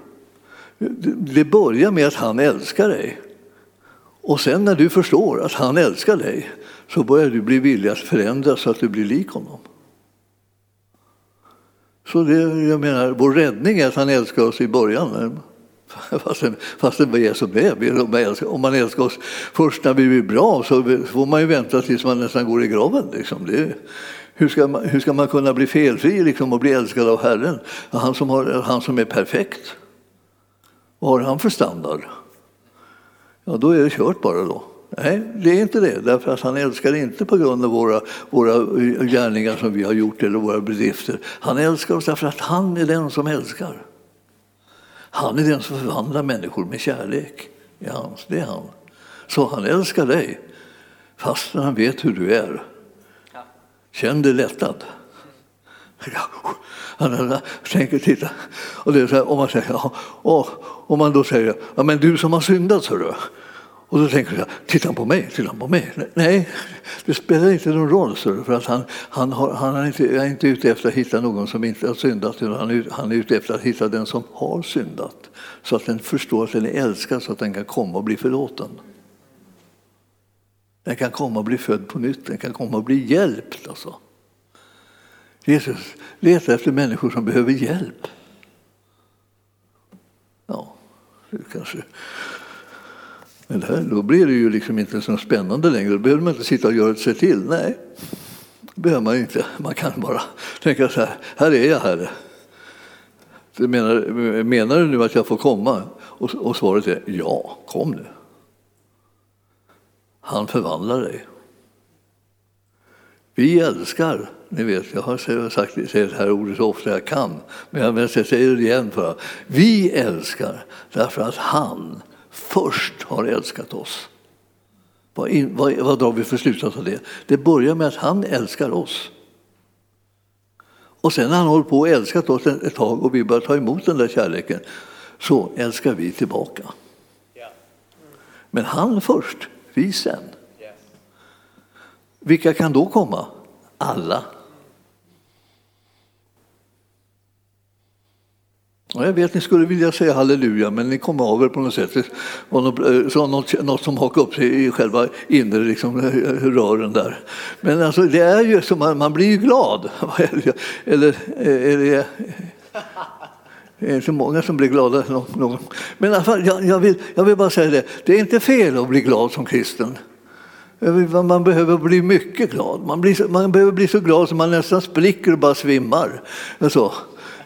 Det börjar med att han älskar dig. Och sen när du förstår att han älskar dig så börjar du bli villig att förändras så att du blir lik honom. Så det, jag menar, vår räddning är att han älskar oss i början. Fastän, fastän vi är som vi är. Om man älskar oss först när vi blir bra så får man ju vänta tills man nästan går i graven. Liksom. Det, hur, ska man, hur ska man kunna bli felfri liksom, och bli älskad av Herren? Han som, har, han som är perfekt. Vad har han för standard? Ja, då är det kört bara då. Nej, det är inte det. Därför att han älskar inte på grund av våra, våra gärningar som vi har gjort eller våra bedrifter. Han älskar oss därför att han är den som älskar. Han är den som förvandlar människor med kärlek. Ja, det är han. Så han älskar dig fast han vet hur du är. Känn dig lättad. Han tänker, titta. Och det är så här, om, man säger, ja, och, om man då säger, ja, men du som har syndat, så du. Och då tänker jag, titta på mig, titta på mig. Nej, det spelar inte någon roll, så, för att han, han, har, han är, inte, är inte ute efter att hitta någon som inte har syndat, utan han är, han är ute efter att hitta den som har syndat. Så att den förstår att den är älskad, så att den kan komma och bli förlåten. Den kan komma och bli född på nytt, den kan komma och bli hjälpt. Alltså. Jesus letar efter människor som behöver hjälp. Ja, det kanske... Men det då blir det ju liksom inte så spännande längre. Då behöver man inte sitta och göra sig till. Nej, det behöver man inte. Man kan bara tänka så här, här är jag Herre. Du menar, menar du nu att jag får komma? Och, och svaret är ja, kom nu. Han förvandlar dig. Vi älskar, ni vet, jag har sagt det här ordet så ofta jag kan, men jag säger det igen för att vi älskar därför att han först har älskat oss. Vad, in, vad, vad drar vi för slutsats av det? Det börjar med att han älskar oss. Och sen när han håller på och älskat oss ett tag och vi börjar ta emot den där kärleken så älskar vi tillbaka. Men han först, vi sen. Vilka kan då komma? Alla. Jag vet att ni skulle vilja säga halleluja, men ni kom av er på något sätt. Det var något, eh, så något, något som hakade upp sig i själva inre liksom, eh, rören där. Men alltså, det är ju så, man, man blir ju glad. Eller eh, är det... Det är inte många som blir glada. Men alltså, jag, jag, vill, jag vill bara säga det, det är inte fel att bli glad som kristen. Eh, man behöver bli mycket glad. Man, blir, man behöver bli så glad så man nästan spricker och bara svimmar. Eh, så.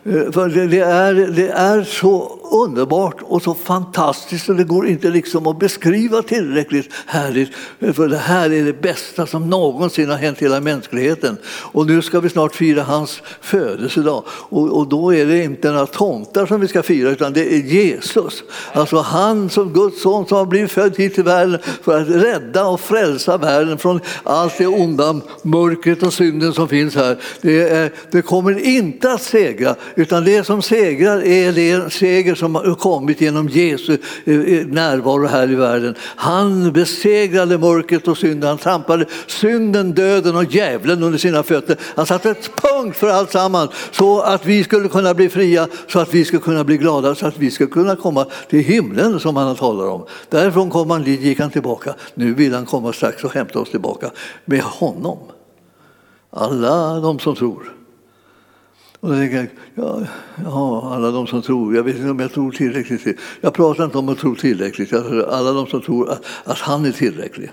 Eh, för det är, det är så underbart och så fantastiskt och det går inte liksom att beskriva tillräckligt härligt. Eh, för det här är det bästa som någonsin har hänt hela mänskligheten. Och nu ska vi snart fira hans födelsedag. Och, och då är det inte några tomtar som vi ska fira utan det är Jesus. Alltså han som Guds son som har blivit född hit till världen för att rädda och frälsa världen från allt det onda mörkret och synden som finns här. Det, är, det kommer inte att segra utan det som segrar är det seger som har kommit genom Jesu eh, eh, närvaro här i världen. Han besegrade mörkret och synden. Han trampade synden, döden och djävulen under sina fötter. Han satte ett punkt för allt samman så att vi skulle kunna bli fria, så att vi skulle kunna bli glada, så att vi skulle kunna komma till himlen som han talar om. Därifrån kom han, gick han tillbaka. Nu vill han komma strax och hämta oss tillbaka med honom. Alla de som tror. Och då tänker jag, ja, alla de som tror, jag vet inte om jag tror tillräckligt. Jag pratar inte om att tro tillräckligt, alla de som tror att, att han är tillräcklig.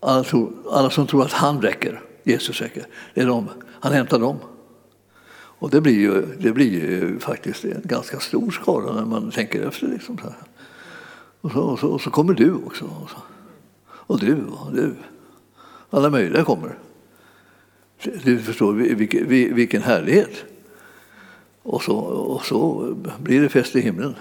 Alla, tror, alla som tror att han räcker, Jesus räcker, det är de. han hämtar dem. Och det blir, ju, det blir ju faktiskt en ganska stor skara när man tänker efter. Liksom så och, så, och, så, och, så, kommer du också. Och, så. och du och du. Alla möjliga kommer. Du förstår vilken, vilken härlighet. Och så, och så blir det fest i himlen.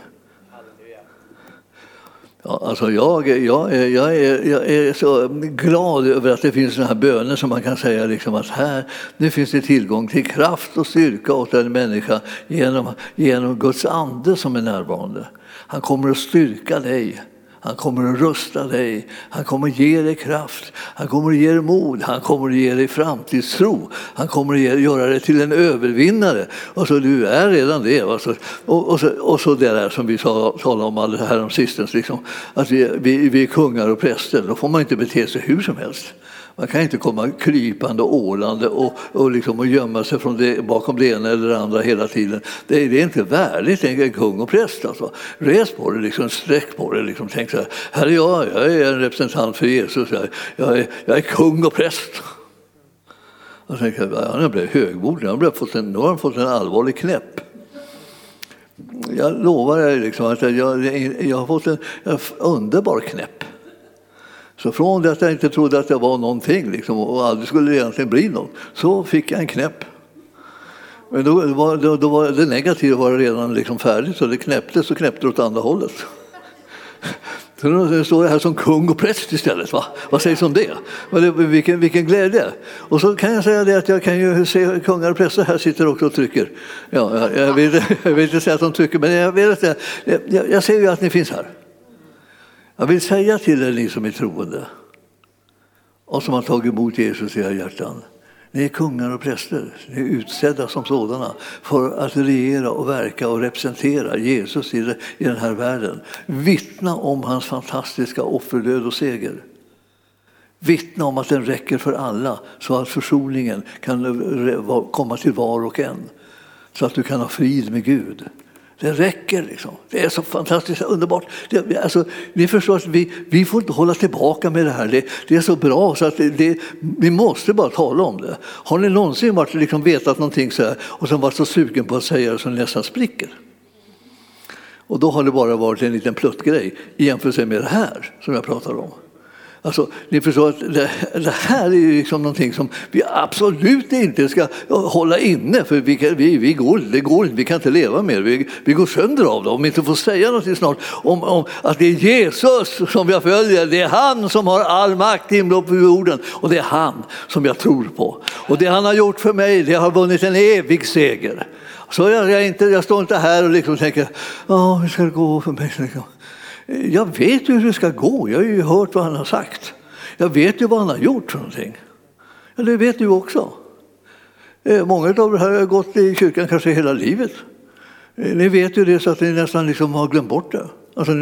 Ja, alltså jag, jag, är, jag, är, jag är så glad över att det finns sådana här böner som man kan säga liksom att här nu finns det tillgång till kraft och styrka åt en människa genom, genom Guds ande som är närvarande. Han kommer att styrka dig. Han kommer att rusta dig, han kommer att ge dig kraft, han kommer att ge dig mod, han kommer att ge dig framtidstro, han kommer att ge, göra dig till en övervinnare. Och så du är redan det. Alltså, och, och, så, och så det där som vi talade om alldeles häromsistens, liksom, att vi, vi, vi är kungar och präster, då får man inte bete sig hur som helst. Man kan inte komma krypande och ålande och, och, liksom, och gömma sig från det, bakom det ena eller det andra hela tiden. Det, är, det är inte värdigt en kung och präst. Alltså. Res på dig, liksom, sträck på dig Liksom. Tänk så här, här är jag, jag är en representant för Jesus. Jag, jag, är, jag är kung och präst. Och tänkte, han har blivit högmodig, han har fått en, nu har han fått en allvarlig knäpp. Jag lovar er liksom att jag, jag har fått en, en underbar knäpp. Så från det att jag inte trodde att jag var någonting liksom, och aldrig skulle det egentligen bli något, så fick jag en knäpp. Men då, var, då, då var det negativa var redan liksom färdigt, så det knäpptes och knäppte åt andra hållet. Så nu står jag här som kung och präst istället. Va? Vad sägs om det? Vilken, vilken glädje! Och så kan jag säga det att jag kan ju se kungar och präster här sitter också och trycker. Ja, jag, vill, jag vill inte säga att de trycker, men jag, vet, jag, jag ser ju att ni finns här. Jag vill säga till er, ni som är troende och som har tagit emot Jesus i era hjärtan. Ni är kungar och präster, ni är utsedda som sådana för att regera och verka och representera Jesus i den här världen. Vittna om hans fantastiska offerdöd och seger. Vittna om att den räcker för alla så att försoningen kan komma till var och en. Så att du kan ha frid med Gud. Det räcker. Liksom. Det är så fantastiskt underbart. Det, alltså, ni förstår att vi, vi får inte hålla tillbaka med det här. Det, det är så bra så att det, det, vi måste bara tala om det. Har ni någonsin varit, liksom, vetat någonting så här, och sen varit så sugen på att säga det så ni nästan spricker? Och då har det bara varit en liten pluttgrej i jämförelse med det här som jag pratar om. Alltså, ni förstår att det, det här är ju liksom någonting som vi absolut inte ska hålla inne för vi, vi, vi går, det går inte, vi kan inte leva mer. Vi, vi går sönder av det om vi inte får säga något snart om, om att det är Jesus som jag följer. Det är han som har all makt i på jorden och det är han som jag tror på. Och det han har gjort för mig, det har vunnit en evig seger. Så jag, jag, inte, jag står inte här och liksom tänker, hur ska det gå för mig? Jag vet ju hur det ska gå, jag har ju hört vad han har sagt. Jag vet ju vad han har gjort för någonting. Ja, det vet du också. Eh, många av er har gått i kyrkan kanske hela livet. Eh, ni vet ju det så att ni nästan liksom har glömt bort det. Alltså,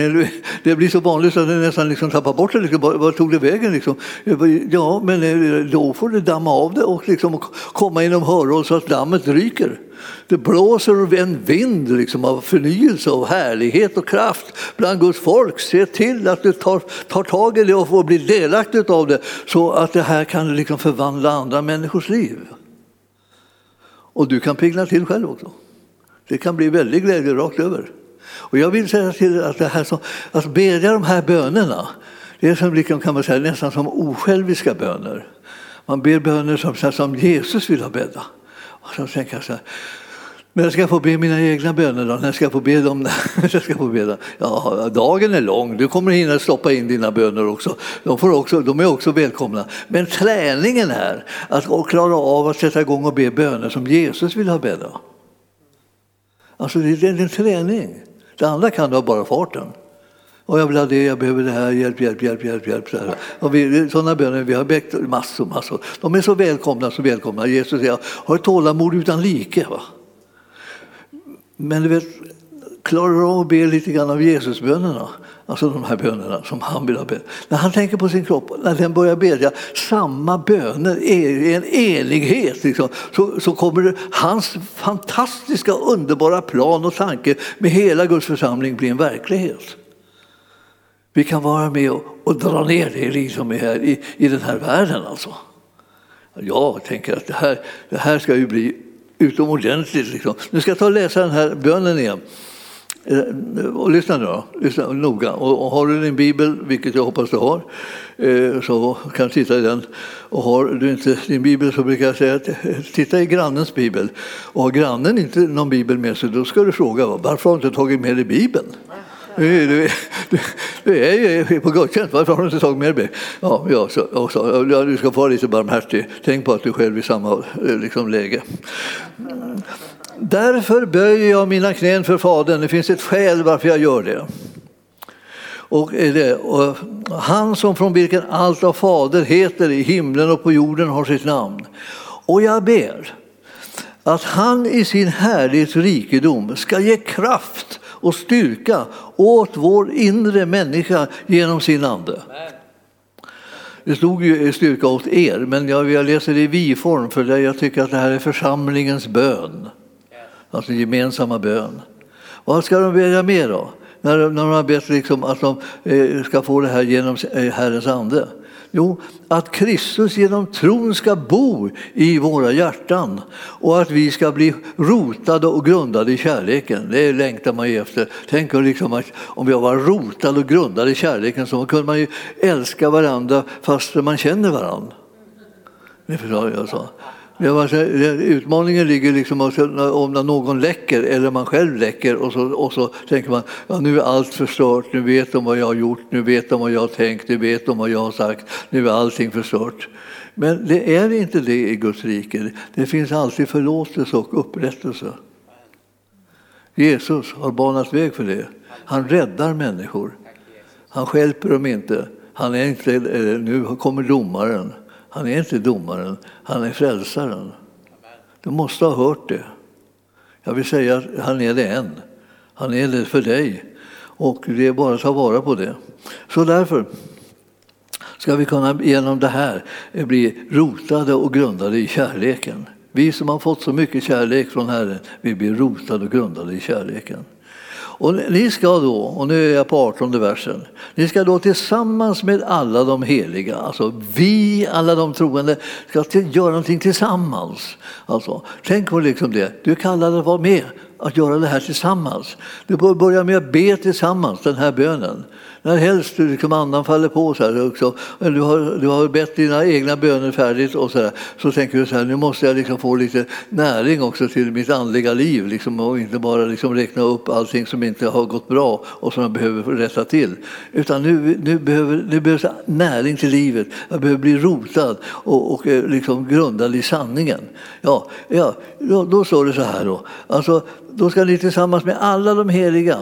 det blir så vanligt att du nästan liksom tappar bort det. Liksom, vad tog det vägen? Liksom? Ja, men eh, då får du damma av det och liksom komma inom hörhåll så att dammet ryker. Det blåser en vind liksom av förnyelse och härlighet och kraft bland Guds folk. Se till att du tar, tar tag i det och får bli delaktig av det så att det här kan liksom förvandla andra människors liv. Och du kan pigna till själv också. Det kan bli väldigt glädje rakt över. Och jag vill säga till att det här som, att bedja de här bönerna, det är som, liksom, kan man säga, nästan som osjälviska böner. Man ber böner som, som Jesus vill ha bedda. Och så tänker jag så här, men jag ska få be mina egna böner då? När ska jag få be dem? jag ska få be dem. Ja, dagen är lång, du kommer hinna stoppa in dina böner också. De, får också. de är också välkomna. Men träningen är att klara av att sätta igång och be böner som Jesus vill ha bedda. Alltså det är en träning. Det andra kan du ha bara farten. Och jag vill ha det, jag behöver det här, hjälp, hjälp, hjälp, hjälp. hjälp så Och vi, sådana böner, vi har väckt massor, massor. De är så välkomna, så välkomna. Jesus säger, har tålamod utan like. Va? Men du vet, klarar du av att be lite grann av Jesusbönerna? Alltså de här bönerna som han vill ha bett. När han tänker på sin kropp, när den börjar bedja samma böner i en enighet, liksom, så, så kommer det, hans fantastiska underbara plan och tanke med hela Guds församling bli en verklighet. Vi kan vara med och, och dra ner det liksom här, i, i den här världen. Alltså. Jag tänker att det här, det här ska ju bli utomordentligt. Liksom. Nu ska jag ta och läsa den här bönen igen. Eh, och lyssna nu då, lyssna noga. Och har du din bibel, vilket jag hoppas du har, eh, så kan du titta i den. Och har du inte din bibel så brukar jag säga att eh, titta i grannens bibel. Och har grannen inte någon bibel med sig då ska du fråga varför har du inte tagit med dig bibeln? Du, du, du är ju på gudstjänst, varför har du inte tagit med dig? Ja, ja, så, och så, ja, du ska få vara lite barmhärtig. Tänk på att du själv är i samma liksom, läge. Därför böjer jag mina knän för Fadern. Det finns ett skäl varför jag gör det. Och, det, och han som från vilken allt av fader heter i himlen och på jorden har sitt namn. Och jag ber att han i sin härlighets rikedom ska ge kraft och styrka åt vår inre människa genom sin ande. Det stod ju styrka åt er, men jag, jag läser det i vi-form för jag tycker att det här är församlingens bön. Alltså gemensamma bön. Vad ska de välja mer då? När, när de har bett liksom att de eh, ska få det här genom eh, Herrens ande? Jo, att Kristus genom tron ska bo i våra hjärtan och att vi ska bli rotade och grundade i kärleken. Det längtar man ju efter. Tänk liksom att om jag var rotad och grundad i kärleken så kunde man ju älska varandra fast man känner varandra. Ni förstår jag så. Utmaningen ligger liksom om när någon läcker eller man själv läcker och så, och så tänker man ja, nu är allt förstört, nu vet de vad jag har gjort, nu vet de vad jag har tänkt, nu vet de vad jag har sagt, nu är allting förstört. Men det är inte det i Guds rike. Det finns alltid förlåtelse och upprättelse. Jesus har banat väg för det. Han räddar människor. Han skälper dem inte. Han är inte nu kommer domaren. Han är inte domaren, han är frälsaren. Du måste ha hört det. Jag vill säga att han är det än. Han är det för dig. Och det är bara att ta vara på det. Så därför ska vi kunna genom det här bli rotade och grundade i kärleken. Vi som har fått så mycket kärlek från Herren, vi blir rotade och grundade i kärleken. Och ni ska då, och nu är jag på 18 versen, ni ska då tillsammans med alla de heliga, alltså vi alla de troende, ska göra någonting tillsammans. Alltså, tänk på liksom det, du är att vara med, att göra det här tillsammans. Du börjar med att be tillsammans den här bönen när helst liksom andan faller på så här också, du har, du har bett dina egna böner färdigt och så, här, så tänker du så här, nu måste jag liksom få lite näring också till mitt andliga liv liksom, och inte bara liksom räkna upp allting som inte har gått bra och som jag behöver rätta till. Utan nu, nu, behöver, nu behövs näring till livet, jag behöver bli rotad och, och eh, liksom grundad i sanningen. Ja, ja, då, då står det så här då, alltså, då ska ni tillsammans med alla de heliga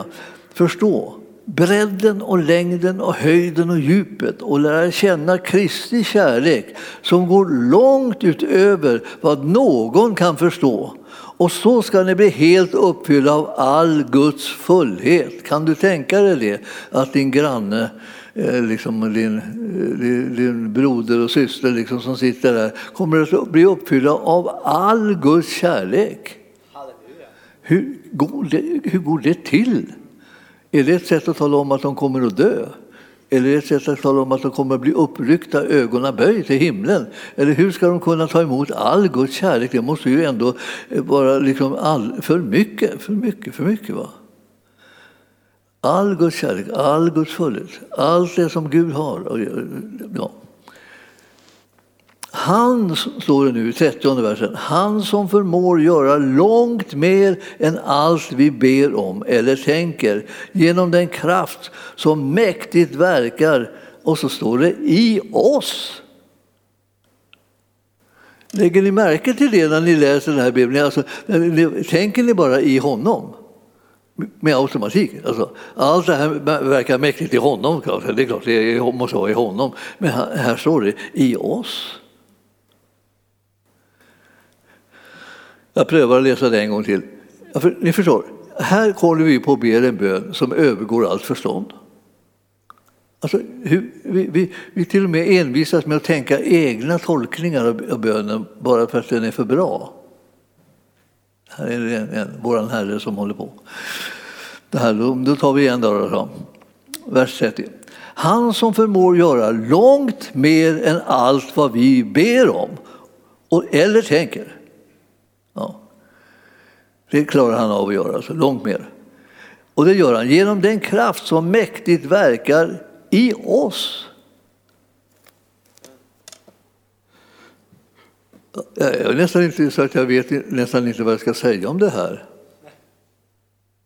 förstå bredden och längden och höjden och djupet och lära känna Kristi kärlek som går långt utöver vad någon kan förstå. Och så ska ni bli helt uppfyllda av all Guds fullhet. Kan du tänka dig det? Att din granne, eh, liksom din, din, din broder och syster liksom som sitter där kommer att bli uppfyllda av all Guds kärlek. Hur går det, hur går det till? Är det ett sätt att tala om att de kommer att dö? Eller är det ett sätt att tala om att de kommer att bli uppryckta, ögonen böj till himlen? Eller hur ska de kunna ta emot all Guds kärlek? Det måste ju ändå eh, vara liksom all, för mycket, för mycket, för mycket. Va? All Guds kärlek, all Guds fullhet, allt det som Gud har. Ja. Han, står det nu i 30 versen, han som förmår göra långt mer än allt vi ber om eller tänker genom den kraft som mäktigt verkar, och så står det i oss. Lägger ni märke till det när ni läser den här Bibeln? Alltså, tänker ni bara i honom? Med automatik. Alltså, allt det här verkar mäktigt i honom. Det är klart, det måste vara i honom. Men här står det i oss. Jag prövar att läsa det en gång till. Ja, för, ni förstår, här håller vi på att be en bön som övergår allt förstånd. Alltså, hur, vi, vi, vi till och med envisas med att tänka egna tolkningar av bönen bara för att den är för bra. Här är det en, en, vår Herre som håller på. Det här, då tar vi igen då, vers 30. Han som förmår göra långt mer än allt vad vi ber om och, eller tänker. Det klarar han av att göra, alltså, långt mer. Och det gör han genom den kraft som mäktigt verkar i oss. Jag är nästan inte så att jag vet nästan inte vad jag ska säga om det här.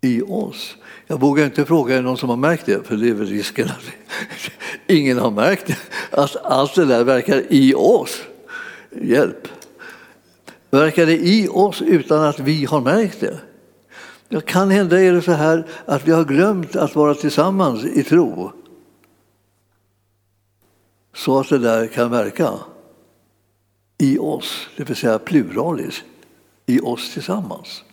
I oss. Jag vågar inte fråga någon som har märkt det, för det är väl risken att ingen har märkt det. Att allt det där verkar i oss. Hjälp! Verkar det i oss utan att vi har märkt det? Det kan hända är det så här att vi har glömt att vara tillsammans i tro. Så att det där kan verka i oss, det vill säga pluralis, i oss tillsammans.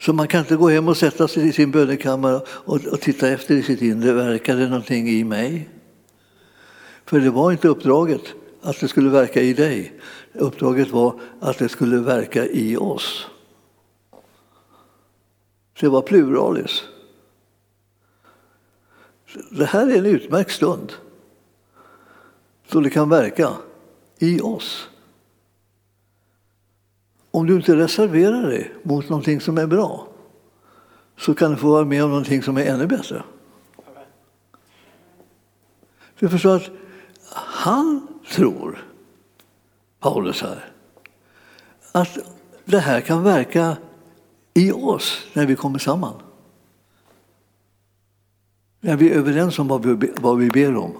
Så man kan inte gå hem och sätta sig i sin bönekammare och, och titta efter i sitt inre, verkar det någonting i mig? För det var inte uppdraget att det skulle verka i dig. Uppdraget var att det skulle verka i oss. Det var pluralis. Det här är en utmärkt stund så det kan verka i oss. Om du inte reserverar dig mot någonting som är bra så kan du få vara med om någonting som är ännu bättre. Du förstår att han tror, Paulus här, att det här kan verka i oss när vi kommer samman. När vi är överens om vad vi, vad vi ber om.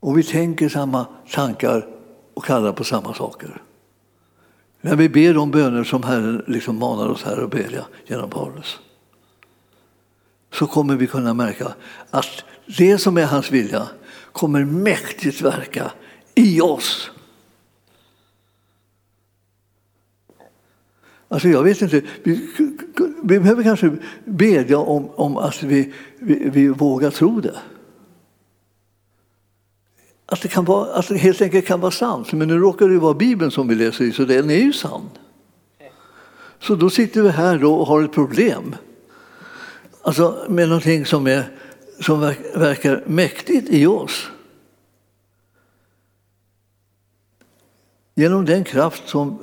Och vi tänker samma tankar och kallar på samma saker. När vi ber de böner som Herren liksom manar oss här att bedja genom Paulus så kommer vi kunna märka att det som är hans vilja kommer mäktigt verka i oss. Alltså jag vet inte, vi, vi behöver kanske bedja om, om att vi, vi, vi vågar tro det. Att det, kan vara, att det helt enkelt kan vara sant. Men nu råkar det vara Bibeln som vi läser i, så den är ju sann. Så då sitter vi här då och har ett problem. Alltså med någonting som, är, som verkar mäktigt i oss. Genom den kraft som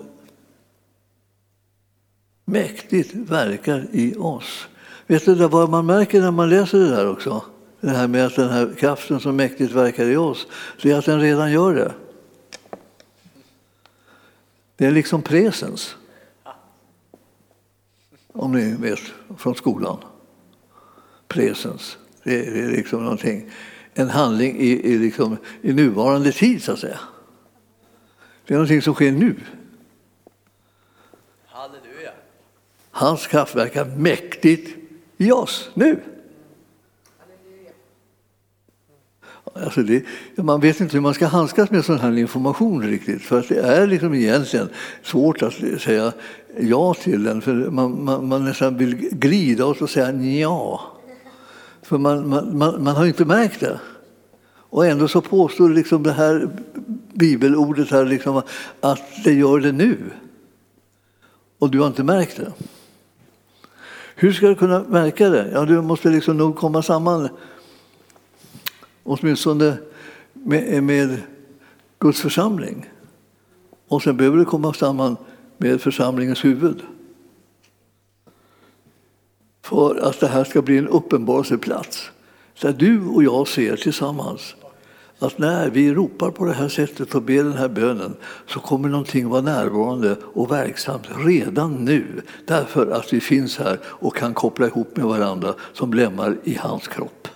mäktigt verkar i oss. Vet du vad man märker när man läser det där också? Det här med att den här kraften som mäktigt verkar i oss, det är att den redan gör det. Det är liksom presens. Om ni vet från skolan. Presens. Det är, liksom någonting, en handling i, i, liksom, i nuvarande tid, så att säga. Det är någonting som sker nu. Halleluja. Hans kraft verkar mäktigt i oss nu. Alltså det, man vet inte hur man ska handskas med sån här information riktigt. För att det är liksom egentligen svårt att säga ja till den. För man, man, man nästan vill glida och så säga ja. För man, man, man, man har inte märkt det. Och ändå så påstår liksom det här bibelordet här liksom att det gör det nu. Och du har inte märkt det. Hur ska du kunna märka det? Ja, du måste liksom nog komma samman åtminstone med, med Guds församling. Och sen behöver du komma samman med församlingens huvud. För att det här ska bli en uppenbarelseplats där du och jag ser tillsammans att när vi ropar på det här sättet och ber den här bönen så kommer någonting vara närvarande och verksamt redan nu därför att vi finns här och kan koppla ihop med varandra som lemmar i hans kropp.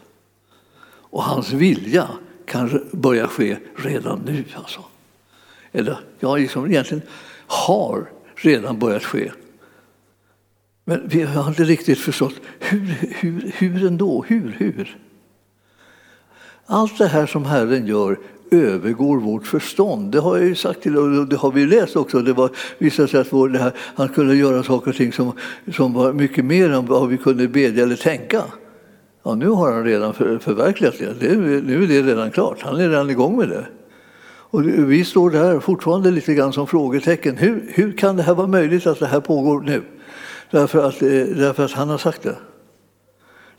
Och hans vilja kan börja ske redan nu. Alltså. Eller ja, liksom egentligen har redan börjat ske. Men vi har inte riktigt förstått hur, hur, hur ändå? Hur, hur? Allt det här som Herren gör övergår vårt förstånd. Det har jag ju sagt till och det har vi läst också. Det var, visade sig att vår, det här, han kunde göra saker och ting som, som var mycket mer än vad vi kunde bedja eller tänka. Ja, nu har han redan för, förverkligat det. det. Nu är det redan klart. Han är redan igång med det. Och vi står där fortfarande lite grann som frågetecken. Hur, hur kan det här vara möjligt att det här pågår nu? Därför att, eh, därför att han har sagt det.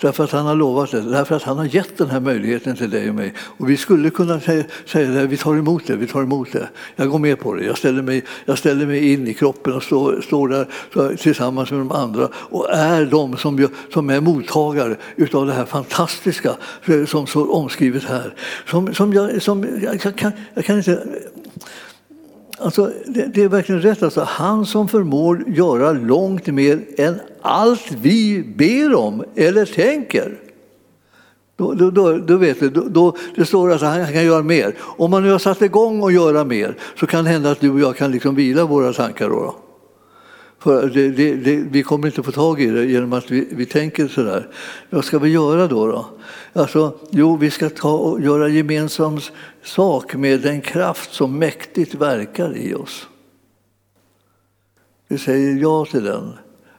Därför att han har lovat det, därför att han har gett den här möjligheten till dig och mig. Och vi skulle kunna säga, säga det, vi tar emot det, vi tar emot det. Jag går med på det, jag ställer mig, jag ställer mig in i kroppen och står, står där tillsammans med de andra och är de som, som är mottagare utav det här fantastiska eh, som står omskrivet här. Som, som jag, som, jag, kan, jag kan inte Alltså, det, det, är verkligen rätt. Alltså, han som förmår göra långt mer än allt vi ber om eller tänker. Då, då, då, då vet du, då, då, det står alltså, att han kan göra mer. Om man nu har satt igång att göra mer så kan det hända att du och jag kan liksom vila våra tankar. Då. då det, det, det, vi kommer inte få tag i det genom att vi, vi tänker sådär. Vad ska vi göra då? då? Alltså, jo, vi ska ta och göra gemensam sak med den kraft som mäktigt verkar i oss. Vi säger ja till den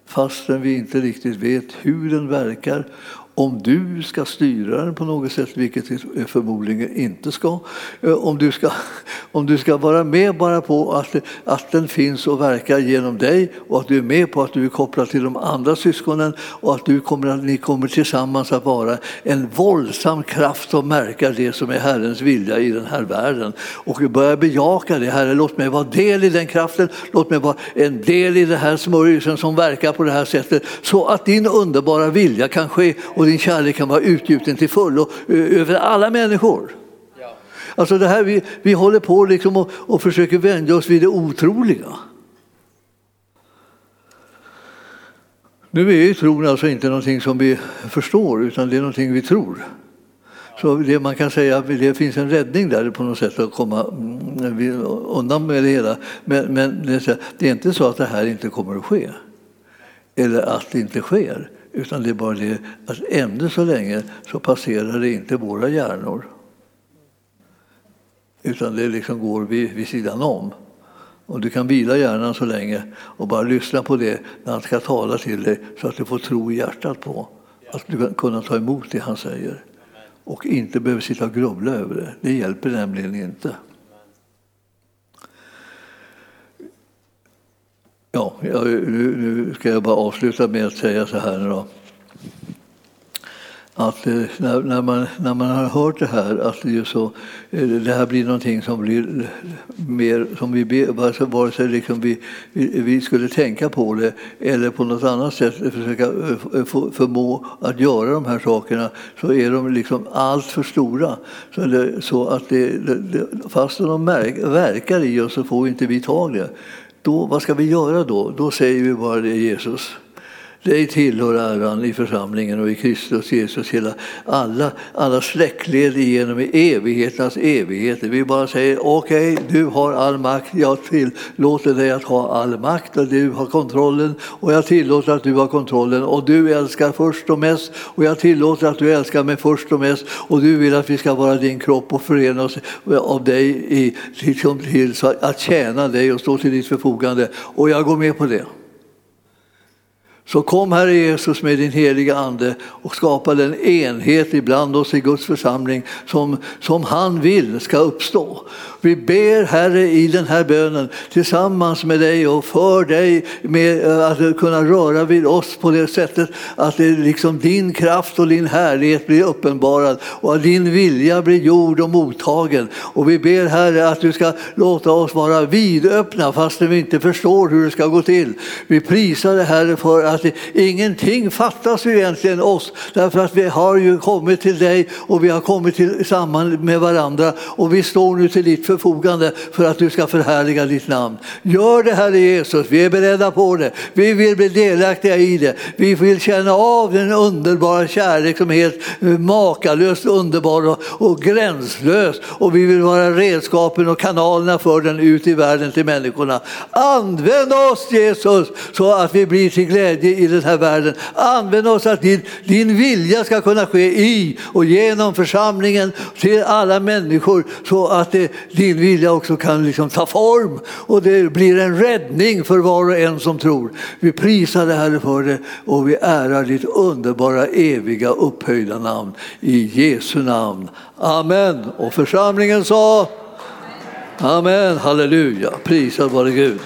fastän vi inte riktigt vet hur den verkar om du ska styra den på något sätt, vilket du förmodligen inte ska, eh, om du ska, om du ska vara med bara på att, att den finns och verkar genom dig och att du är med på att du är kopplad till de andra syskonen och att du kommer, att ni kommer tillsammans att vara en våldsam kraft som märker det som är Herrens vilja i den här världen. Och börja bejaka det, Herre, låt mig vara del i den kraften, låt mig vara en del i den här smörjelsen som verkar på det här sättet så att din underbara vilja kan ske och din kärlek kan vara utgjuten till fullo över alla människor. Alltså det här, vi, vi håller på liksom och, och försöker vänja oss vid det otroliga. Nu är ju tron alltså inte någonting som vi förstår utan det är någonting vi tror. Så det man kan säga att det finns en räddning där på något sätt att komma mm, undan med det hela. Men, men det är inte så att det här inte kommer att ske. Eller att det inte sker. Utan det är bara det att ännu så länge så passerar det inte våra hjärnor. Utan det liksom går vid, vid sidan om. Och du kan vila hjärnan så länge och bara lyssna på det när han ska tala till dig så att du får tro i hjärtat på att du kan kunna ta emot det han säger. Och inte behöver sitta och grubbla över det. Det hjälper nämligen inte. Ja, nu ska jag bara avsluta med att säga så här. Då. Att eh, när, när, man, när man har hört det här, att det, så, eh, det här blir någonting som blir mer som vi ber, alltså, vare sig liksom vi, vi, skulle tänka på det eller på något annat sätt försöka eh, förmå att göra de här sakerna, så är de liksom allt för stora. Så, det, så att det, det, fast de märk, verkar i oss så får inte vi tag i det. Då, vad ska vi göra då? Då säger vi bara det Jesus. Dig tillhör äran i församlingen och i Kristus Jesus. Hela, alla, alla släktled igenom i evigheternas evigheter. Vi bara säger okej, okay, du har all makt, jag tillåter dig att ha all makt och du har kontrollen. Och jag tillåter att du har kontrollen. Och du älskar först och mest. Och jag tillåter att du älskar mig först och mest. Och du vill att vi ska vara din kropp och förena oss av dig i, till, till, att tjäna dig och stå till ditt förfogande. Och jag går med på det. Så kom Herre Jesus med din heliga Ande och skapa den enhet ibland oss i Guds församling som, som han vill ska uppstå. Vi ber Herre i den här bönen tillsammans med dig och för dig med eh, att kunna röra vid oss på det sättet att det liksom din kraft och din härlighet blir uppenbarad och att din vilja blir gjord och mottagen. Och vi ber Herre att du ska låta oss vara vidöppna fastän vi inte förstår hur det ska gå till. Vi prisar dig Herre för att ingenting fattas ju egentligen oss därför att vi har ju kommit till dig och vi har kommit tillsammans med varandra och vi står nu till ditt förfogande för att du ska förhärliga ditt namn. Gör det Herre Jesus, vi är beredda på det. Vi vill bli delaktiga i det. Vi vill känna av den underbara kärlek som är helt makalöst underbar och gränslös och vi vill vara redskapen och kanalerna för den ut i världen till människorna. Använd oss Jesus så att vi blir till glädje i den här världen. Använd oss att din, din vilja ska kunna ske i och genom församlingen till alla människor så att det, din vilja också kan liksom ta form och det blir en räddning för var och en som tror. Vi prisar dig Herre för det och vi ärar ditt underbara eviga upphöjda namn i Jesu namn. Amen. Och församlingen sa Amen, halleluja, prisad vare Gud.